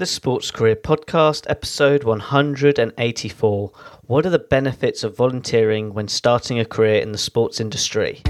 The Sports Career Podcast, episode 184. What are the benefits of volunteering when starting a career in the sports industry?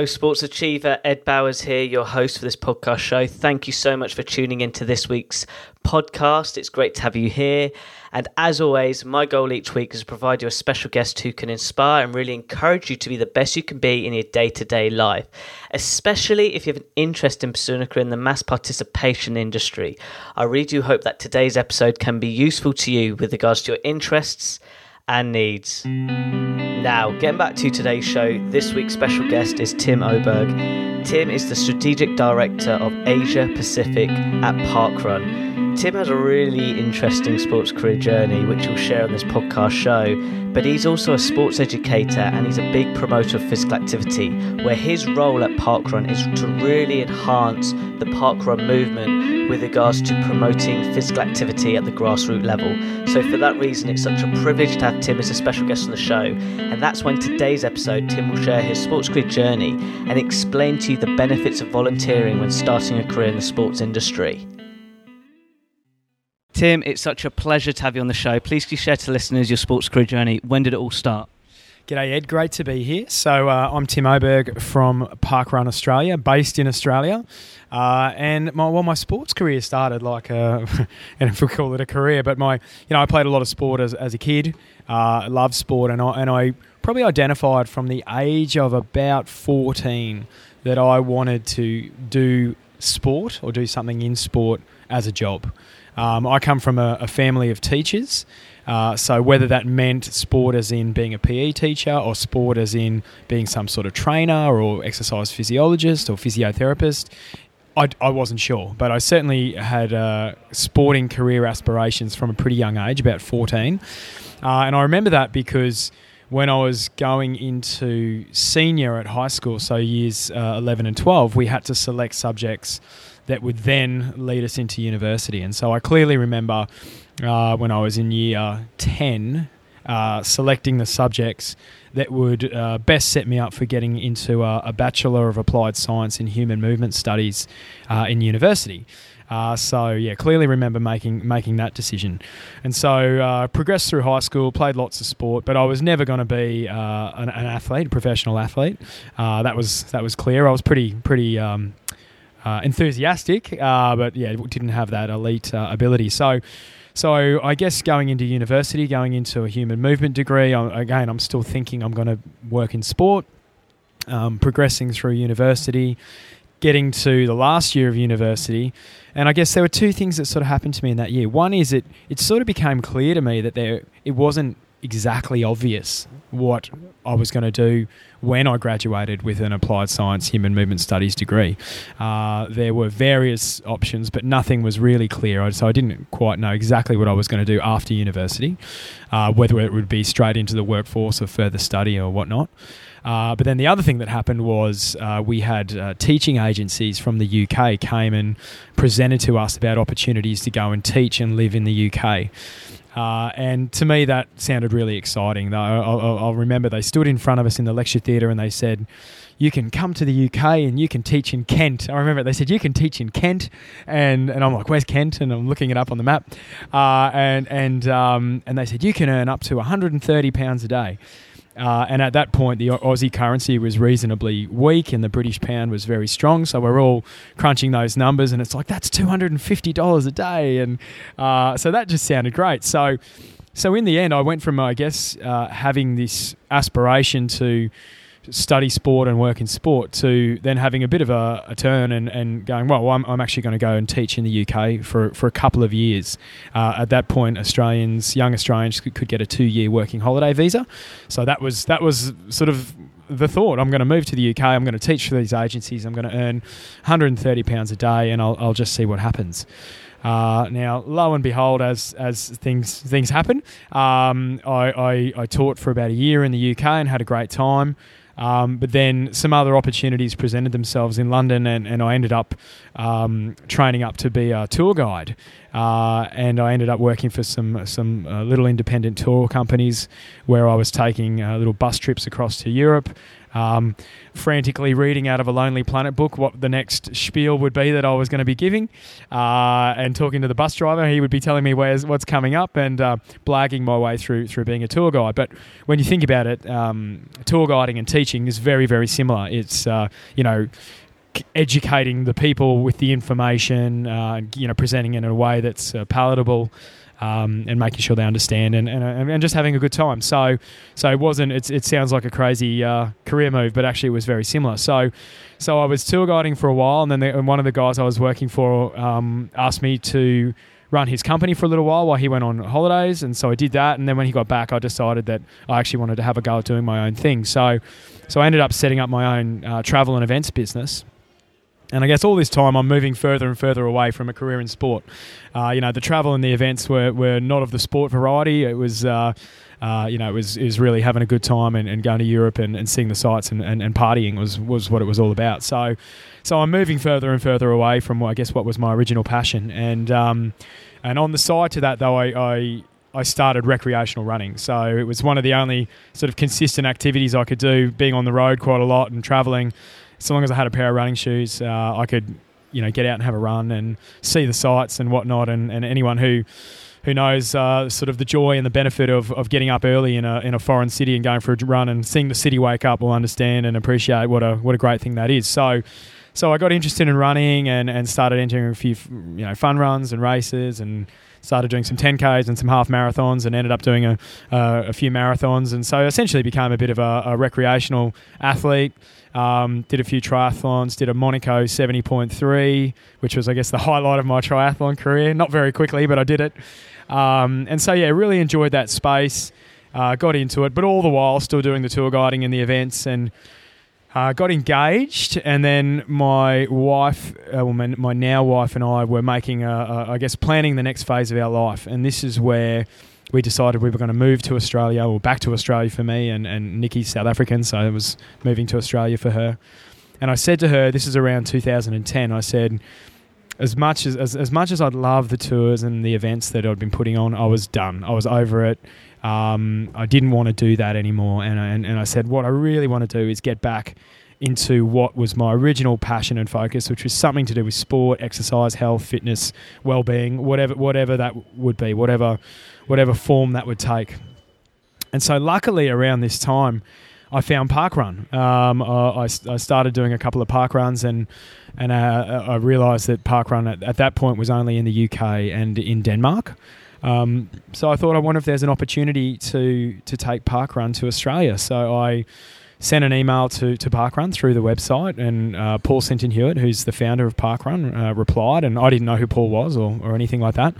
Hello, sports achiever. Ed Bowers here, your host for this podcast show. Thank you so much for tuning into this week's podcast. It's great to have you here. And as always, my goal each week is to provide you a special guest who can inspire and really encourage you to be the best you can be in your day to day life, especially if you have an interest in pursuing a career in the mass participation industry. I really do hope that today's episode can be useful to you with regards to your interests and needs. Now, getting back to today's show, this week's special guest is Tim Oberg. Tim is the Strategic Director of Asia Pacific at Parkrun. Tim has a really interesting sports career journey, which he'll share on this podcast show. But he's also a sports educator and he's a big promoter of physical activity, where his role at Parkrun is to really enhance the Parkrun movement with regards to promoting physical activity at the grassroots level. So, for that reason, it's such a privilege to have Tim as a special guest on the show. And that's when today's episode, Tim will share his sports career journey and explain to you the benefits of volunteering when starting a career in the sports industry. Tim, it's such a pleasure to have you on the show. Please can you share to listeners your sports career journey? When did it all start? G'day, Ed. Great to be here. So, uh, I'm Tim Oberg from Parkrun Australia, based in Australia. Uh, and my, well, my sports career started like a, and if we call it a career, but my, you know, I played a lot of sport as, as a kid. Uh, loved sport, and I, and I probably identified from the age of about 14 that I wanted to do sport or do something in sport as a job. Um, I come from a, a family of teachers, uh, so whether that meant sport as in being a PE teacher or sport as in being some sort of trainer or exercise physiologist or physiotherapist, I, I wasn't sure. But I certainly had uh, sporting career aspirations from a pretty young age, about 14. Uh, and I remember that because when I was going into senior at high school, so years uh, 11 and 12, we had to select subjects that would then lead us into university. And so I clearly remember uh, when I was in year 10 uh, selecting the subjects that would uh, best set me up for getting into a, a, Bachelor of Applied Science in Human Movement Studies uh, in university. Uh, so yeah, clearly remember making making that decision, and so uh, progressed through high school, played lots of sport, but I was never going to be uh, an, an, athlete, a professional athlete. Uh, that was that was clear. I was pretty pretty um, uh, enthusiastic, uh, but yeah, didn't have that elite ability. So. So I guess going into university, going into a human movement degree, I, again, I'm still thinking I'm going to work in sport. Um, progressing through university, getting to the last year of university, and I guess there were two things that sort of happened to me in that year. One is it it sort of became clear to me that there it wasn't exactly obvious what I was going to do when I graduated with an applied science human movement studies degree. Uh, there were various options, but nothing was really clear. So I didn't quite know exactly what I was going to do after university, uh, whether it would be straight into the workforce or further study or whatnot. Uh, but then the other thing that happened was uh, we had uh, teaching agencies from the UK came and presented to us about opportunities to go and teach and live in the UK. Uh, and to me, that sounded really exciting. I'll, I'll, remember they stood in front of us in the lecture theatre and they said, You can come to the UK and you can teach in Kent. I remember they said, You can teach in Kent. And, and I'm like, Where's Kent? And I'm looking it up on the map. Uh, and, and, um, and they said, You can earn up to £130 a day. Uh, and at that point, the Aussie currency was reasonably weak and the British pound was very strong. So we're all crunching those numbers, and it's like, that's $250 a day. And uh, so that just sounded great. So, so in the end, I went from, I guess, uh, having this aspiration to study sport and work in sport to then having a bit of a, a turn and, and going, well, well I'm, I'm actually going to go and teach in the UK for, for a couple of years. Uh, at that point, Australians, young Australians could, could get a two year working holiday visa. So that was, that was sort of the thought I'm going to move to the UK, I'm going to teach for these agencies, I'm going to earn 130 pounds a day, and I'll, I'll just see what happens. Uh, now, lo and behold, as as things things happen, um, I, I, I taught for about a year in the UK and had a great time. Um, but then some other opportunities presented themselves in London, and, and I ended up um, training up to be a tour guide. Uh, and I ended up working for some some uh, little independent tour companies where I was taking uh, little bus trips across to Europe um, frantically reading out of a Lonely Planet book what the next spiel would be that I was going to be giving, uh, and talking to the bus driver, he would be telling me where's what's coming up, and uh, blagging my way through through being a tour guide. But when you think about it, um, tour guiding and teaching is very very similar. It's uh, you know educating the people with the information, uh, you know, presenting it in a way that's uh, palatable um, and making sure they understand and, and, and just having a good time. So so it wasn't. It sounds like a crazy uh, career move, but actually it was very similar. So so I was tour guiding for a while, and then the, and one of the guys I was working for um, asked me to run his company for a little while while he went on holidays, and so I did that. And then when he got back, I decided that I actually wanted to have a go at doing my own thing. So so I ended up setting up my own uh, travel and events business. And I guess all this time I'm moving further and further away from a career in sport. Uh, you know, the travel and the events were, were not of the sport variety. It was, uh, uh, you know, it was, it was really having a good time and, and going to Europe and, and seeing the sights and, and, and, partying was, was what it was all about. So, so I'm moving further and further away from, I guess, what was my original passion. And, um, and on the side to that, though, I, I I started recreational running. So it was one of the only sort of consistent activities I could do, being on the road quite a lot and traveling so long as I had a pair of running shoes, uh, I could, you know, get out and have a run and see the sights and whatnot. And, and anyone who who knows uh, sort of the joy and the benefit of, of getting up early in a in a foreign city and going for a run and seeing the city wake up will understand and appreciate what a what a great thing that is. So. So I got interested in running and, and started entering a few you know fun runs and races and started doing some 10Ks and some half marathons and ended up doing a, uh, a few marathons. And so essentially became a bit of a, a recreational athlete. Um, did a few triathlons, did a Monaco 70.3, which was, I guess, the highlight of my triathlon career. Not very quickly, but I did it. Um, and so, yeah, really enjoyed that space, uh, got into it, but all the while still doing the tour guiding and the events and uh, got engaged, and then my wife, uh, well, my, my, now wife, and I were making, a, a, I guess, planning the next phase of our life. And this is where we decided we were going to move to Australia, or back to Australia for me, and, and Nikki's South African, so I was moving to Australia for her. And I said to her, this is around 2010, I said, as much as, as, as much as I'd love the tours and the events that I'd been putting on, I was done. I was over it. Um, I didn't want to do that anymore. And and, and I said, what I really want to do is get back into what was my original passion and focus, which was something to do with sport, exercise, health, fitness, well-being, whatever whatever that would be, whatever whatever form that would take. And so, luckily, around this time, I found parkrun. Um, I, I, started doing a couple of park runs, and and uh, I realised that parkrun at, at that point was only in the UK and in Denmark. Um, so I thought, I wonder if there's an opportunity to to take parkrun to Australia. So I sent an email to, to Parkrun through the website, and uh, Paul Sinton Hewitt, who's the founder of Parkrun, uh, replied, and I didn't know who Paul was or, or anything like that.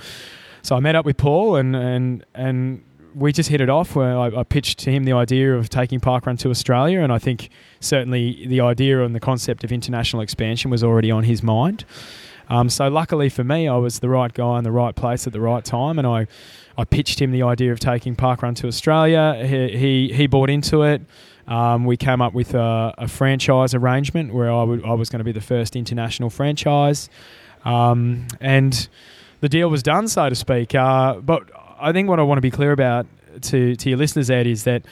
So I met up with Paul, and and and we just hit it off. Where I, I pitched to him the idea of taking Parkrun to Australia, and I think certainly the idea and the concept of international expansion was already on his mind. Um, so luckily for me, I was the right guy in the right place at the right time, and I, I pitched him the idea of taking Parkrun to Australia. He, he, he bought into it. Um, we came up with a, a, franchise arrangement where I, would, I was going to be the first international franchise, um, and the deal was done, so to speak. Uh, but I think what I want to be clear about to, to your listeners, Ed, is that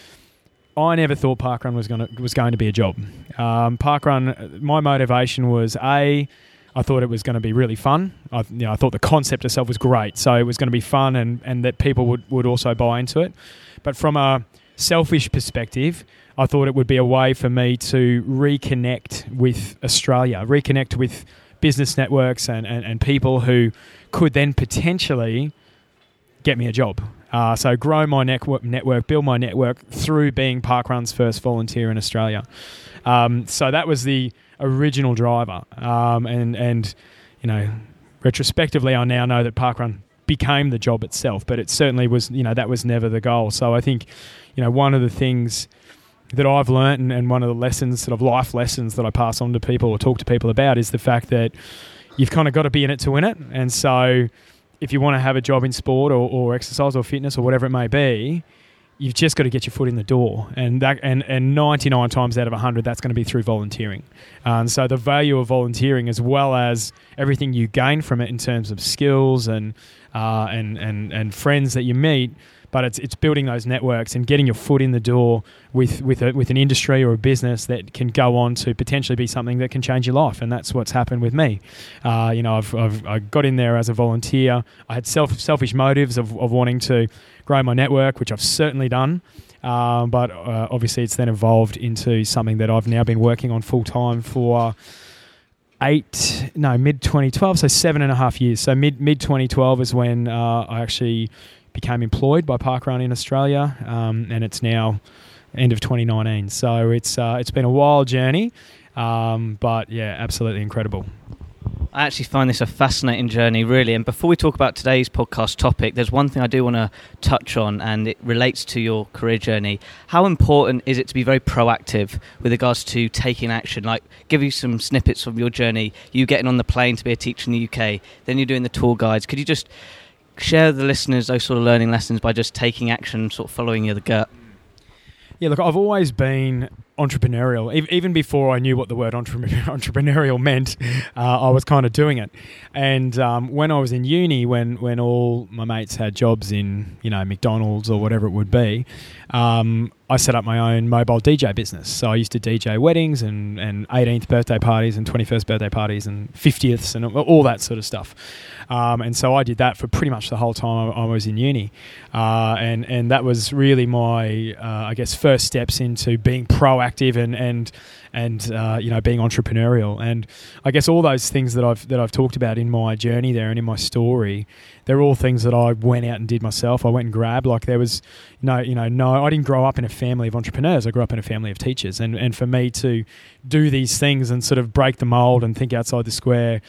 I never thought parkrun was going to was going to be a job. Um, parkrun, my motivation was a I thought it was going to be really fun. I, you know, I thought the concept itself was great, so it was going to be fun, and, and that people would, would also buy into it. But from a selfish perspective, I thought it would be a way for me to reconnect with Australia, reconnect with business networks and, and, and people who could then potentially get me a job. Uh, so grow my network, network, build my network through being Parkrun's first volunteer in Australia. Um, so that was the original driver. Um, and and you know, retrospectively, I now know that parkrun became the job itself, but it certainly was. You know, that was never the goal. So I think, you know, one of the things that I've learned and, and one of the lessons, sort of life lessons that I pass on to people or talk to people about is the fact that you've kind of got to be in it to win it. And so if you want to have a job in sport or, or exercise or fitness or whatever it may be, you've just got to get your foot in the door, and that and, and 99 times out of 100, that's going to be through volunteering. And so the value of volunteering, as well as everything you gain from it in terms of skills and uh, and and and friends that you meet, but it's it's building those networks and getting your foot in the door with with a, with an industry or a business that can go on to potentially be something that can change your life, and that's what's happened with me. Uh, you know, I've, I've I got in there as a volunteer. I had self selfish motives of, of wanting to grow my network, which I've certainly done. Um, but uh, obviously, it's then evolved into something that I've now been working on full time for eight, no, mid 2012, so seven and a half years. So mid mid 2012 is when uh, I actually became employed by Parkrun in Australia, um, and it's now end of 2019. So it's uh, it's been a wild journey, um, but yeah, absolutely incredible. I actually find this a fascinating journey, really. And before we talk about today's podcast topic, there's one thing I do want to touch on, and it relates to your career journey. How important is it to be very proactive with regards to taking action? Like, give you some snippets of your journey. You getting on the plane to be a teacher in the UK, then you're doing the tour guides. Could you just share the listeners those sort of learning lessons by just taking action, sort of following your gut? Yeah, look, I've always been entrepreneurial. Even before I knew what the word entrepreneurial meant, uh, I was kind of doing it. And um, when I was in uni, when when all my mates had jobs in you know McDonald's or whatever it would be, um, I set up my own mobile DJ business. So I used to DJ weddings and, and 18th birthday parties and 21st birthday parties and 50ths and all that sort of stuff. Um, and so I did that for pretty much the whole time I, was in uni. Uh, and, and that was really my, uh, I guess, first steps into being proactive and, and and uh, you know being entrepreneurial. And I guess all those things that I've that I've talked about in my journey there and in my story, they're all things that I went out and did myself. I went and grabbed. Like there was no you know no I didn't grow up in a family of entrepreneurs. I grew up in a family of teachers. And and for me to do these things and sort of break the mold and think outside the square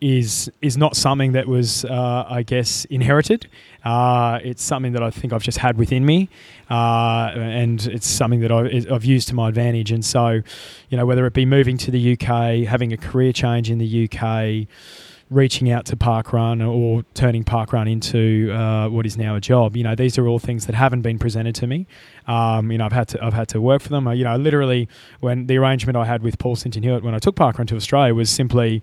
is is not something that was, uh, I guess, inherited. Uh, it's something that I think I've just had within me, uh, and it's something that I, have used to my advantage. And so, you know, whether it be moving to the UK, having a career change in the UK, reaching out to Parkrun or turning Parkrun into uh, what is now a job. You know, these are all things that haven't been presented to me. Um, you know, I've had to I've had to work for them. You know, literally when the arrangement I had with Paul Sinton Hewitt when I took Parkrun to Australia was simply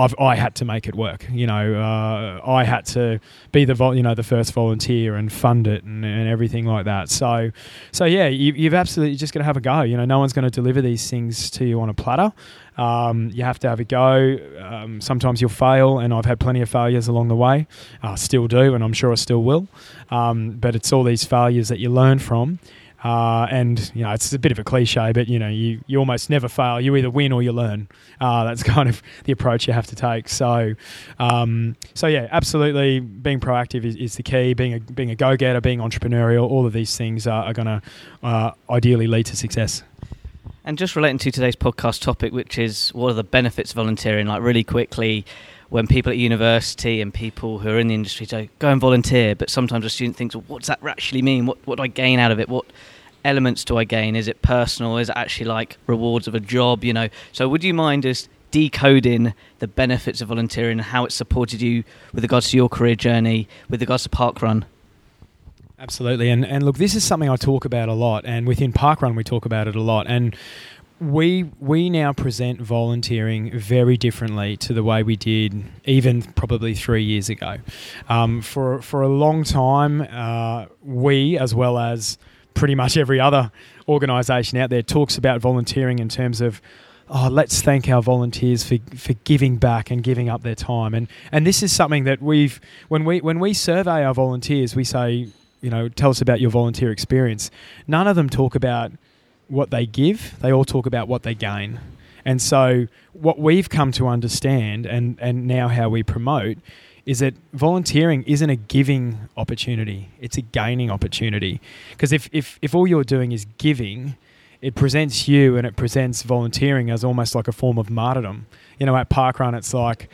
I've, I had to make it work. You know, uh, I had to be the vol- you know the first volunteer and fund it and, and everything like that. So, so yeah, you, have absolutely just got to have a go. You know, no one's going to deliver these things to you on a platter. Um, you have to have a go. Um, sometimes you'll fail, and I've had plenty of failures along the way. I still do, and I'm sure I still will. Um, but it's all these failures that you learn from. Uh, and you know it's a bit of a cliche, but you know you, you almost never fail. You either win or you learn. Uh, that's kind of the approach you have to take. So, um, so yeah, absolutely, being proactive is, is, the key. Being a being a go getter, being entrepreneurial, all of these things are, are going to uh, ideally lead to success. And just relating to today's podcast topic, which is what are the benefits of volunteering? Like really quickly, when people at university and people who are in the industry say go and volunteer, but sometimes a student thinks, well, what does that actually mean? What what do I gain out of it? What elements do I gain? Is it personal? Is it actually like rewards of a job? You know. So would you mind just decoding the benefits of volunteering and how it supported you with regards to your career journey, with regards to Parkrun? Absolutely, and and look, this is something I talk about a lot, and within Parkrun we talk about it a lot, and we we now present volunteering very differently to the way we did even probably three years ago. Um, for for a long time, uh, we as well as pretty much every other organisation out there talks about volunteering in terms of oh, let's thank our volunteers for, for giving back and giving up their time. And and this is something that we've when we when we survey our volunteers, we say, you know, tell us about your volunteer experience. None of them talk about what they give; they all talk about what they gain. And so, what we've come to understand, and and now how we promote, is that volunteering isn't a giving opportunity; it's a gaining opportunity. Because if if if all you're doing is giving, it presents you and it presents volunteering as almost like a form of martyrdom. You know, at parkrun, it's like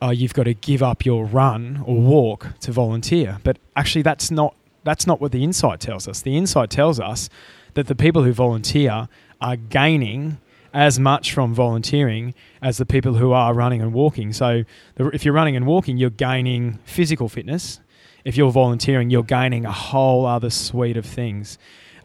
oh, you've got to give up your run or walk to volunteer. But actually, that's not that's not what the insight tells us. The insight tells us that the people who volunteer are gaining as much from volunteering as the people who are running and walking. So if you're running and walking, you're gaining physical fitness. If you're volunteering, you're gaining a whole other suite of things.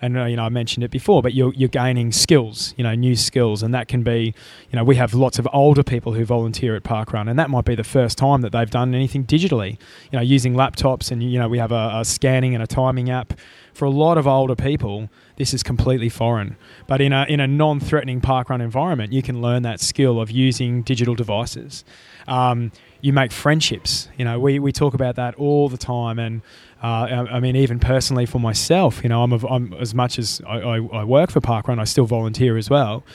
And uh, you know, I mentioned it before, but you're you're gaining skills, you know, new skills, and that can be, you know, we have lots of older people who volunteer at Parkrun, and that might be the first time that they've done anything digitally, you know, using laptops, and you know, we have a, a scanning and a timing app. For a lot of older people, this is completely foreign. But in a in a non-threatening parkrun environment, you can learn that skill of using digital devices. Um, you make friendships. You know, we, we talk about that all the time, and uh, I, mean, even personally for myself, you know, I'm, a, I'm as much as I, I, I work for Parkrun, I still volunteer as well.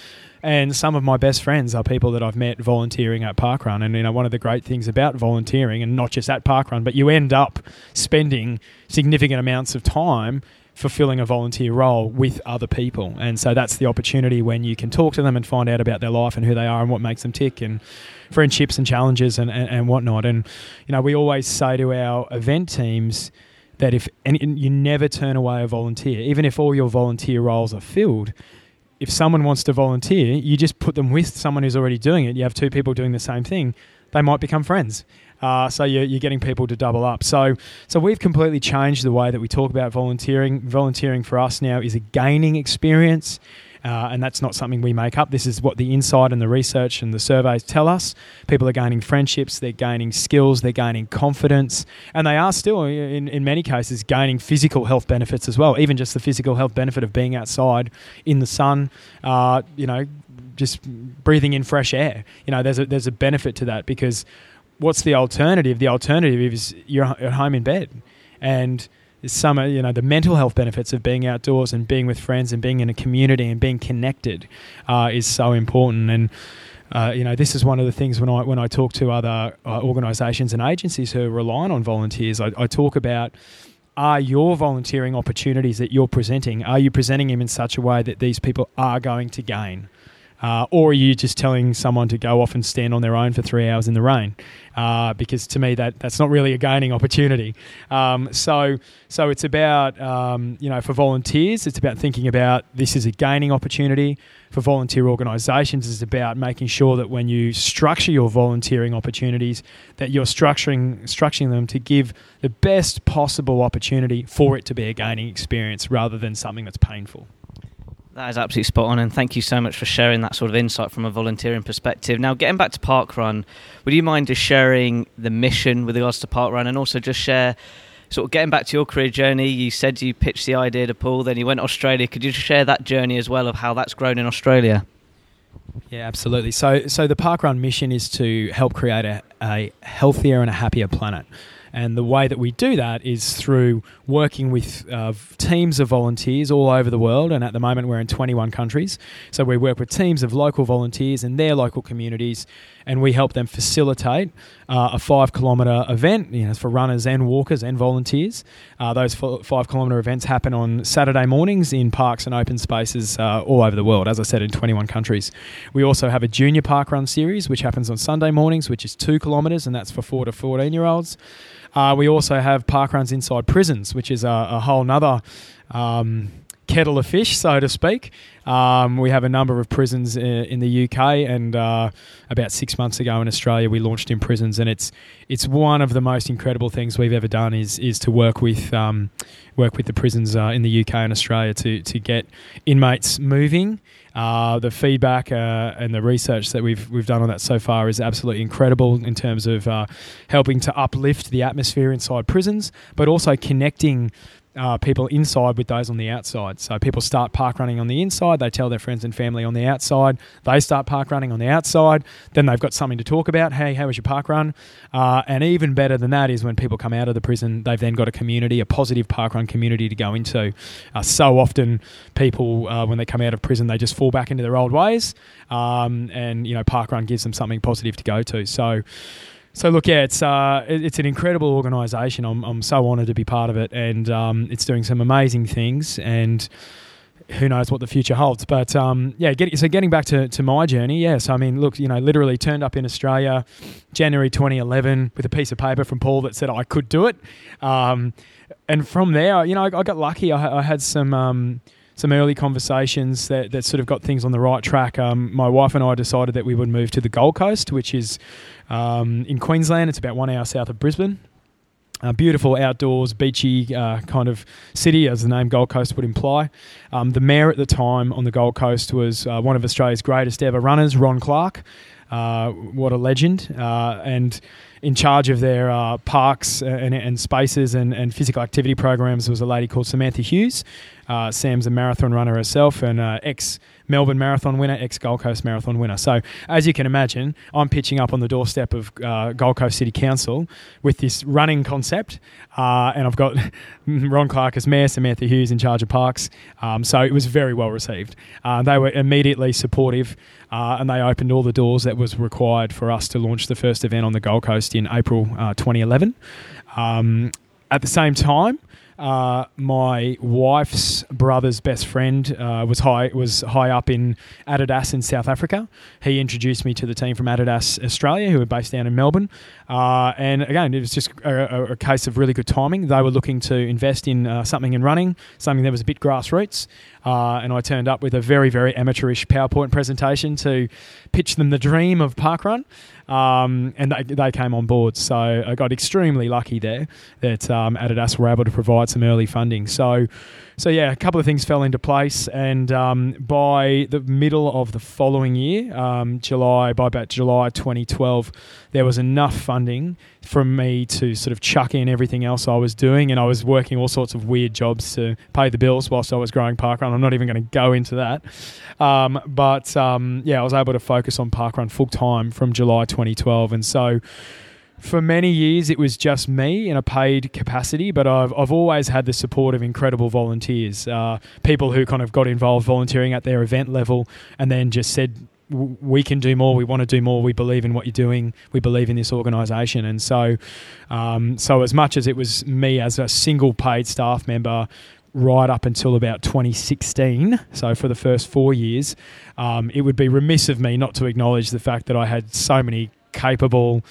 And some of my best friends are people that I've met volunteering at Parkrun. And you know, one of the great things about volunteering, and not just at Parkrun, but you end up spending significant amounts of time fulfilling a volunteer role with other people. And so that's the opportunity when you can talk to them and find out about their life and who they are and what makes them tick and friendships and challenges and, and, and whatnot. And, you know, we always say to our event teams, that if and you never turn away a volunteer, even if all your volunteer roles are filled. If someone wants to volunteer, you just put them with someone who's already doing it. You have two people doing the same thing, they might become friends. Uh, so you're, you're, getting people to double up. So so we've completely changed the way that we talk about volunteering. Volunteering for us now is a gaining experience. Uh, and that's not something we make up. This is what the insight and the research and the surveys tell us. People are gaining friendships, they're gaining skills, they're gaining confidence, and they are still, in, in many cases, gaining physical health benefits as well. Even just the physical health benefit of being outside in the sun, uh, you know, just breathing in fresh air. You know, there's a, there's a benefit to that because what's the alternative? The alternative is you're at home in bed. And some you know the mental health benefits of being outdoors and being with friends and being in a community and being connected uh, is so important and uh, you know this is one of the things when I when I talk to other uh, organisations and agencies who are relying on volunteers I, I talk about are your volunteering opportunities that you're presenting are you presenting them in such a way that these people are going to gain uh, or are you just telling someone to go off and stand on their own for three hours in the rain? Uh, because to me, that that's not really a gaining opportunity. Um, so, so it's about um, you know for volunteers, it's about thinking about this is a gaining opportunity. For volunteer organisations, it's about making sure that when you structure your volunteering opportunities, that you're structuring structuring them to give the best possible opportunity for it to be a gaining experience rather than something that's painful. That is absolutely spot on, and thank you so much for sharing that sort of insight from a volunteering perspective. Now, getting back to Parkrun, would you mind just sharing the mission with regards to Parkrun, and also just share sort of getting back to your career journey? You said you pitched the idea to Paul, then you went to Australia. Could you just share that journey as well of how that's grown in Australia? Yeah, absolutely. So, so the Parkrun mission is to help create a, a healthier and a happier planet. And the way that we do that is through working with uh, teams of volunteers all over the world. And at the moment, we're in 21 countries. So we work with teams of local volunteers in their local communities, and we help them facilitate uh, a five kilometre event you know, for runners and walkers and volunteers. Uh, those five kilometre events happen on Saturday mornings in parks and open spaces uh, all over the world, as I said, in 21 countries. We also have a junior park run series, which happens on Sunday mornings, which is two kilometres, and that's for four to 14 year olds. Uh, we also have park runs inside prisons, which is a, a whole nother um, kettle of fish, so to speak. Um, we have a number of prisons in, the UK, and uh, about six months ago in Australia, we launched in prisons, and it's it's one of the most incredible things we've ever done is is to work with um, work with the prisons uh, in the UK and Australia to to get inmates moving. Uh, the feedback uh, and the research that we've we've done on that so far is absolutely incredible in terms of uh, helping to uplift the atmosphere inside prisons, but also connecting uh, people inside with those on the outside. So people start park running on the inside, they tell their friends and family on the outside, they start park running on the outside, then they've got something to talk about. Hey, how was your park run? Uh, and even better than that is when people come out of the prison, they've then got a community, a positive park run community to go into. Uh, so often, people, uh, when they come out of prison, they just fall back into their old ways, um, and you know, park run gives them something positive to go to. So, so look, yeah, it's uh, it's an incredible organisation. I'm I'm so honoured to be part of it, and um, it's doing some amazing things. And who knows what the future holds. But um, yeah, get, so getting back to, to my journey, yes, I mean, look, you know, literally turned up in Australia January 2011 with a piece of paper from Paul that said I could do it. Um, and from there, you know, I, I got lucky. I, I had some. Some early conversations that, that sort of got things on the right track. Um, my wife and I decided that we would move to the Gold Coast, which is um, in Queensland. It's about one hour south of Brisbane. Beautiful outdoors, beachy uh, kind of city, as the name Gold Coast would imply. Um, the mayor at the time on the Gold Coast was uh, one of Australia's greatest ever runners, Ron Clarke. Uh, what a legend! Uh, and in charge of their uh, parks and, and, spaces and, and, physical activity programs was a lady called Samantha Hughes. Uh, Sam's a marathon runner herself and uh, ex Melbourne Marathon winner, ex Gold Coast Marathon winner. So, as you can imagine, I'm pitching up on the doorstep of uh, Gold Coast City Council with this running concept. Uh, and I've got Ron Clarke as mayor, Samantha Hughes in charge of parks. Um, so, it was very well received. Uh, they were immediately supportive uh, and they opened all the doors that was required for us to launch the first event on the Gold Coast in April uh, 2011. Um, at the same time, uh, my wife's brother's best friend uh, was high was high up in Adidas in South Africa. He introduced me to the team from Adidas Australia, who are based down in Melbourne. Uh, and again, it was just a, a, case of really good timing. They were looking to invest in uh, something in running, something that was a bit grassroots. Uh, and I turned up with a very, very amateurish PowerPoint presentation to pitch them the dream of parkrun. Um, and they, they came on board. So I got extremely lucky there that um, Adidas were able to provide some early funding. So so yeah, a couple of things fell into place, and um, by the middle of the following year, um, July by about July 2012, there was enough funding from me to sort of chuck in everything else I was doing, and I was working all sorts of weird jobs to pay the bills whilst I was growing parkrun. I'm not even going to go into that, um, but um, yeah, I was able to focus on parkrun full time from July 2012, and so for many years it was just me in a paid capacity, but I've, I've always had the support of incredible volunteers, uh, people who kind of got involved volunteering at their event level and then just said, we can do more. We want to do more. We believe in what you're doing. We believe in this organisation. And so, um, so as much as it was me as a single paid staff member, right up until about 2016, so for the first four years, um, it would be remiss of me not to acknowledge the fact that I had so many capable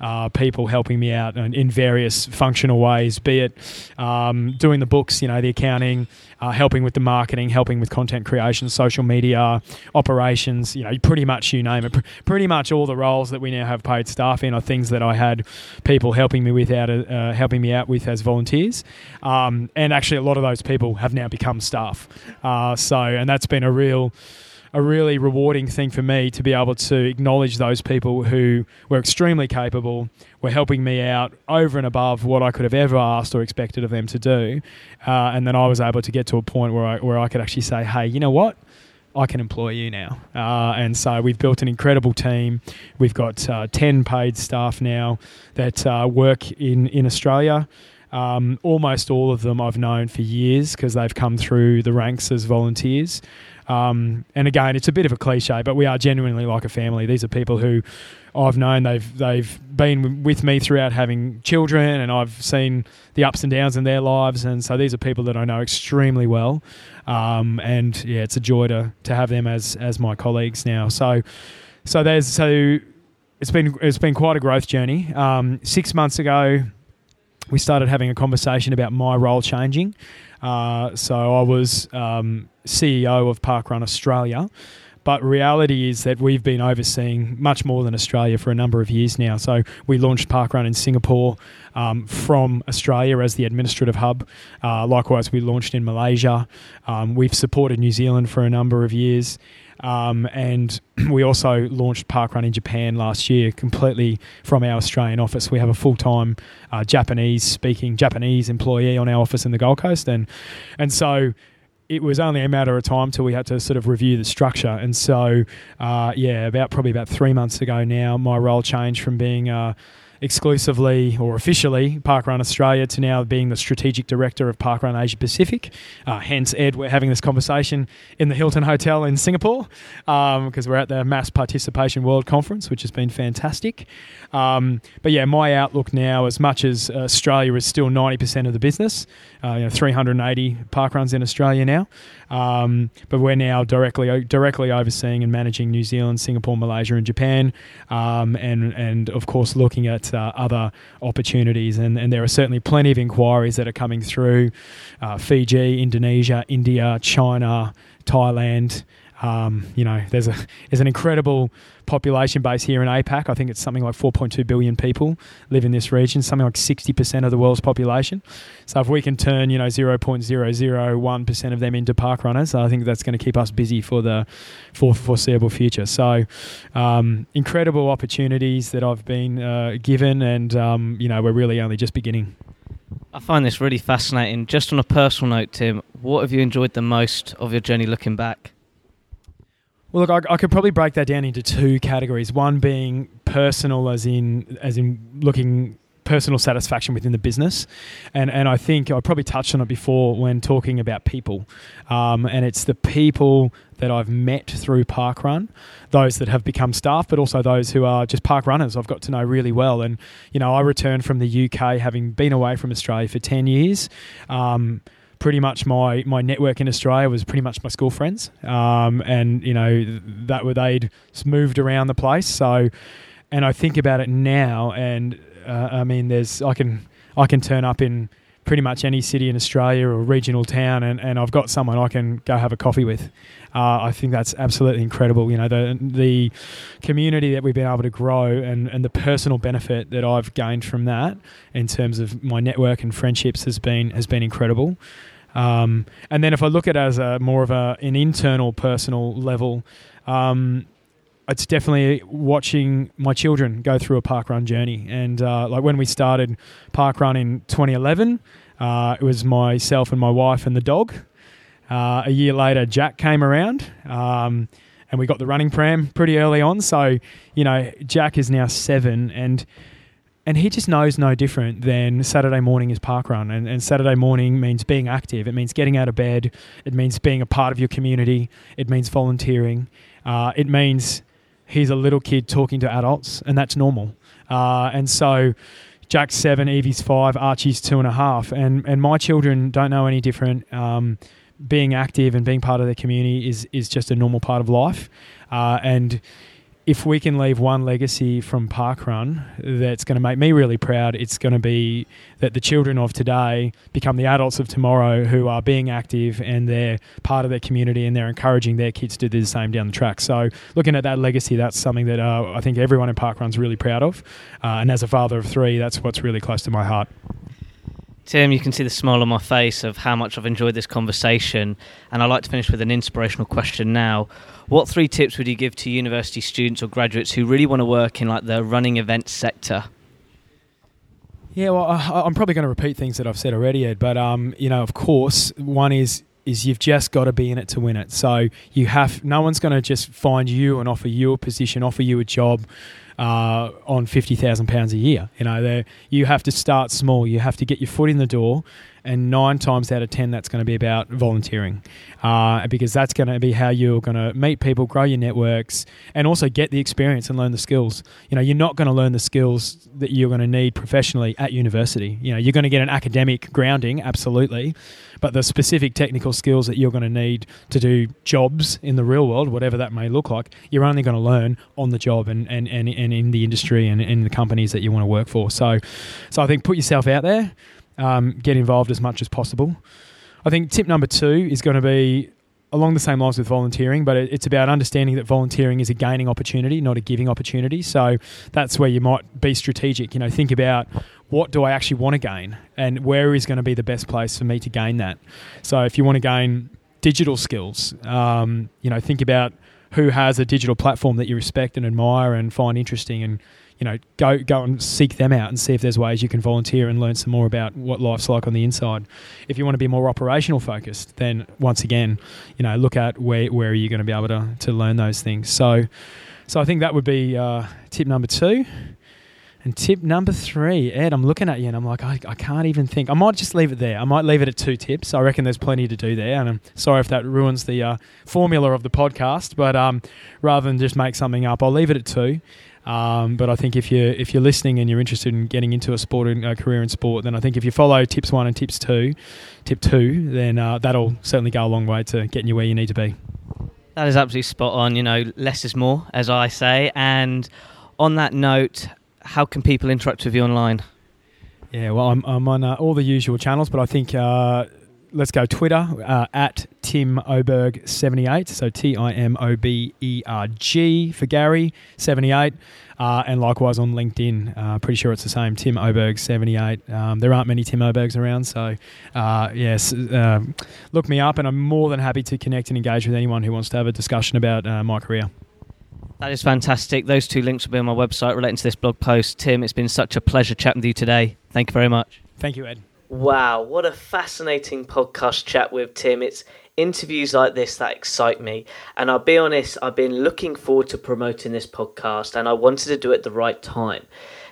uh, people helping me out in various functional ways, be it um, doing the books, you know, the accounting, uh, helping with the marketing, helping with content creation, social media, operations, you know, pretty much you name it. P- pretty much all the roles that we now have paid staff in are things that I had people helping me with out, uh, helping me out with as volunteers. Um, and actually, a lot of those people have now become staff. Uh, so, and that's been a real a really rewarding thing for me to be able to acknowledge those people who were extremely capable, were helping me out over and above what I could have ever asked or expected of them to do, uh, and then I was able to get to a point where I where I could actually say, hey, you know what? I can employ you now. Uh, and so we've built an incredible team. We've got uh, 10 paid staff now that uh, work in, in Australia. Um, almost all of them I've known for years because they've come through the ranks as volunteers. Um, and again, it's a bit of a cliche, but we are genuinely like a family. These are people who I've known they've they've been with me throughout having children, and I've seen the ups and downs in their lives. And so these are people that I know extremely well. Um, and yeah, it's a joy to to have them as as my colleagues now. So so there's so it's been it's been quite a growth journey. Um, six months ago, we started having a conversation about my role changing. Uh, so I was um, CEO of Parkrun Australia. But reality is that we've been overseeing much more than Australia for a number of years now. So we launched Parkrun in Singapore um, from Australia as the administrative hub. Uh, likewise, we launched in Malaysia. Um, we've supported New Zealand for a number of years. Um, and we also launched Parkrun in Japan last year, completely from our Australian office. We have a full time uh, Japanese speaking Japanese employee on our office in the Gold Coast, and and so it was only a matter of time till we had to sort of review the structure. And so, uh, yeah, about probably about three months ago now, my role changed from being uh, exclusively or officially Parkrun Australia to now being the strategic director of Parkrun Asia Pacific. Uh, hence, Ed, we're having this conversation in the Hilton Hotel in Singapore because um, we're at the Mass Participation World Conference, which has been fantastic. Um, but yeah, my outlook now, as much as Australia is still 90% of the business, uh, you know, 380 parkruns in Australia now, um, but we're now directly directly overseeing and managing New Zealand, Singapore, Malaysia, and Japan, um, and and of course looking at uh, other opportunities. And, and there are certainly plenty of inquiries that are coming through uh, Fiji, Indonesia, India, China, Thailand. Um, you know, there's a there's an incredible population base here in APAC. I think it's something like 4.2 billion people live in this region, something like 60% of the world's population. So if we can turn, you know, 0.001% of them into park runners, I think that's going to keep us busy for the for foreseeable future. So um, incredible opportunities that I've been uh, given, and um, you know, we're really only just beginning. I find this really fascinating. Just on a personal note, Tim, what have you enjoyed the most of your journey looking back? Well, look, I, I, could probably break that down into two categories. One being personal, as in as in looking personal satisfaction within the business, and and I think I probably touched on it before when talking about people, um, and it's the people that I've met through Parkrun, those that have become staff, but also those who are just park runners. I've got to know really well, and you know I returned from the UK having been away from Australia for ten years. Um, pretty much my my network in Australia was pretty much my school friends, um, and you know that were they'd moved around the place. So, and I think about it now, and uh, I mean, there's I can I can turn up in pretty much any city in Australia or regional town, and, and I've got someone I can go have a coffee with. Uh, I think that's absolutely incredible. You know, the the community that we've been able to grow and, and the personal benefit that I've gained from that in terms of my network and friendships has been has been incredible. Um, and then if I look at it as a more of a, an internal personal level, um, it's definitely watching my children go through a parkrun journey. And uh, like when we started parkrun in 2011, uh, it was myself and my wife and the dog. Uh, a year later, Jack came around. Um, and we got the running pram pretty early on. So, you know, Jack is now seven, and and he just knows no different than Saturday morning is park run. And, and Saturday morning means being active. It means getting out of bed. It means being a part of your community. It means volunteering. Uh, it means he's a little kid talking to adults, and that's normal. Uh, and so Jack's seven, Evie's five, Archie's two and a half. And, and my children don't know any different. Um, being active and being part of the community is, is just a normal part of life. Uh, and if we can leave one legacy from Parkrun that's going to make me really proud, it's going to be that the children of today become the adults of tomorrow who are being active and they're part of their community and they're encouraging their kids to do the same down the track. So, looking at that legacy, that's something that uh, I think everyone in Parkrun's really proud of. Uh, and as a father of three, that's what's really close to my heart. Tim, you can see the smile on my face of how much I've enjoyed this conversation. And I'd like to finish with an inspirational question now. What three tips would you give to university students or graduates who really want to work in like the running events sector? Yeah, well, I, am probably going to repeat things that I've said already, Ed. But um, you know, of course, one is is you've just got to be in it to win it. So you have no one's going to just find you and offer you a position, offer you a job uh, on fifty thousand pounds a year. You know, you have to start small. You have to get your foot in the door, and nine times out of ten, that's going to be about volunteering, uh, because that's going to be how you're going to meet people, grow your networks, and also get the experience and learn the skills. You know, you're not going to learn the skills that you're going to need professionally at university. You know, you're going to get an academic grounding, absolutely, but the specific technical skills that you're going to need to do jobs in the real world, whatever that may look like, you're only going to learn on the job and, and, and, and in the industry and in the companies that you want to work for. So, so I think put yourself out there um, get involved as much as possible. I think tip number two is going to be along the same lines with volunteering, but it's about understanding that volunteering is a gaining opportunity, not a giving opportunity. So that's where you might be strategic. You know, think about what do I actually want to gain, and where is going to be the best place for me to gain that. So if you want to gain digital skills, um, you know, think about who has a digital platform that you respect and admire and find interesting, and you know, go go and seek them out and see if there's ways you can volunteer and learn some more about what life's like on the inside. If you want to be more operational focused, then once again, you know, look at where where are you going to be able to to learn those things. So, so I think that would be uh, tip number two. And tip number three, Ed, I'm looking at you and I'm like, I, I can't even think. I might just leave it there. I might leave it at two tips. I reckon there's plenty to do there. And I'm sorry if that ruins the uh, formula of the podcast, but um, rather than just make something up, I'll leave it at two. Um, but I think if you're if you're listening and you're interested in getting into a sport and a career in sport, then I think if you follow tips one and tips two, tip two, then uh, that'll certainly go a long way to getting you where you need to be. That is absolutely spot on. You know, less is more, as I say. And on that note, how can people interact with you online? Yeah, well, I'm, I'm on uh, all the usual channels, but I think uh, let's go Twitter uh, at Tim Oberg 78. So T I M O B E R G for Gary 78. Uh, and likewise on LinkedIn, uh, pretty sure it's the same, Tim Oberg 78. Um, there aren't many Tim Obergs around, so uh, yes, uh, look me up, and I'm more than happy to connect and engage with anyone who wants to have a discussion about uh, my career. That is fantastic. Those two links will be on my website relating to this blog post. Tim, it's been such a pleasure chatting with you today. Thank you very much. Thank you, Ed. Wow, what a fascinating podcast chat with Tim. It's interviews like this that excite me. And I'll be honest, I've been looking forward to promoting this podcast and I wanted to do it at the right time.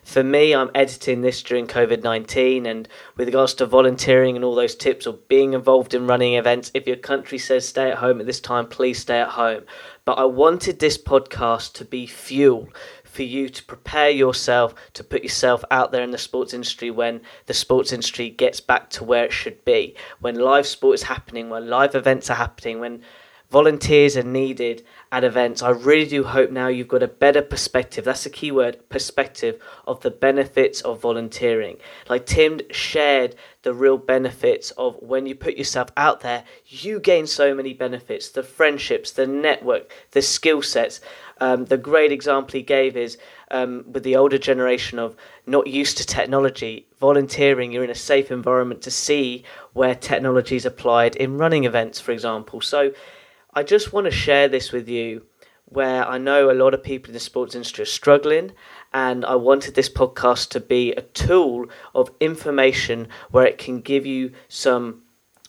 For me, I'm editing this during COVID 19, and with regards to volunteering and all those tips or being involved in running events, if your country says stay at home at this time, please stay at home. But I wanted this podcast to be fuel for you to prepare yourself to put yourself out there in the sports industry when the sports industry gets back to where it should be, when live sport is happening, when live events are happening, when volunteers are needed at events. I really do hope now you've got a better perspective. That's the key word perspective of the benefits of volunteering. Like Tim shared the real benefits of when you put yourself out there, you gain so many benefits the friendships, the network, the skill sets. Um, the great example he gave is um, with the older generation of not used to technology, volunteering, you're in a safe environment to see where technology is applied in running events, for example. So I just want to share this with you where I know a lot of people in the sports industry are struggling, and I wanted this podcast to be a tool of information where it can give you some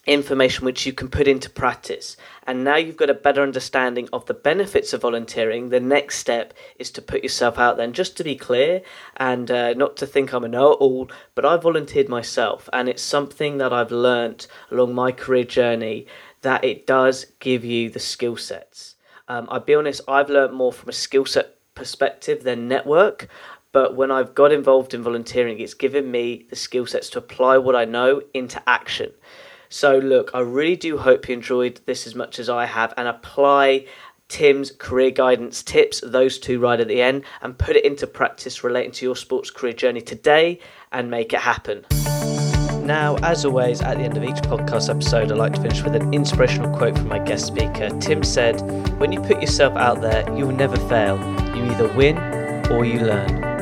information which you can put into practice. And now you've got a better understanding of the benefits of volunteering. The next step is to put yourself out there. And just to be clear, and uh, not to think I'm a know it all, but I volunteered myself, and it's something that I've learnt along my career journey that it does give you the skill sets. Um, I'll be honest, I've learned more from a skill set perspective than network. But when I've got involved in volunteering, it's given me the skill sets to apply what I know into action. So, look, I really do hope you enjoyed this as much as I have and apply Tim's career guidance tips, those two right at the end, and put it into practice relating to your sports career journey today and make it happen. Now, as always, at the end of each podcast episode, I like to finish with an inspirational quote from my guest speaker. Tim said, When you put yourself out there, you will never fail. You either win or you learn.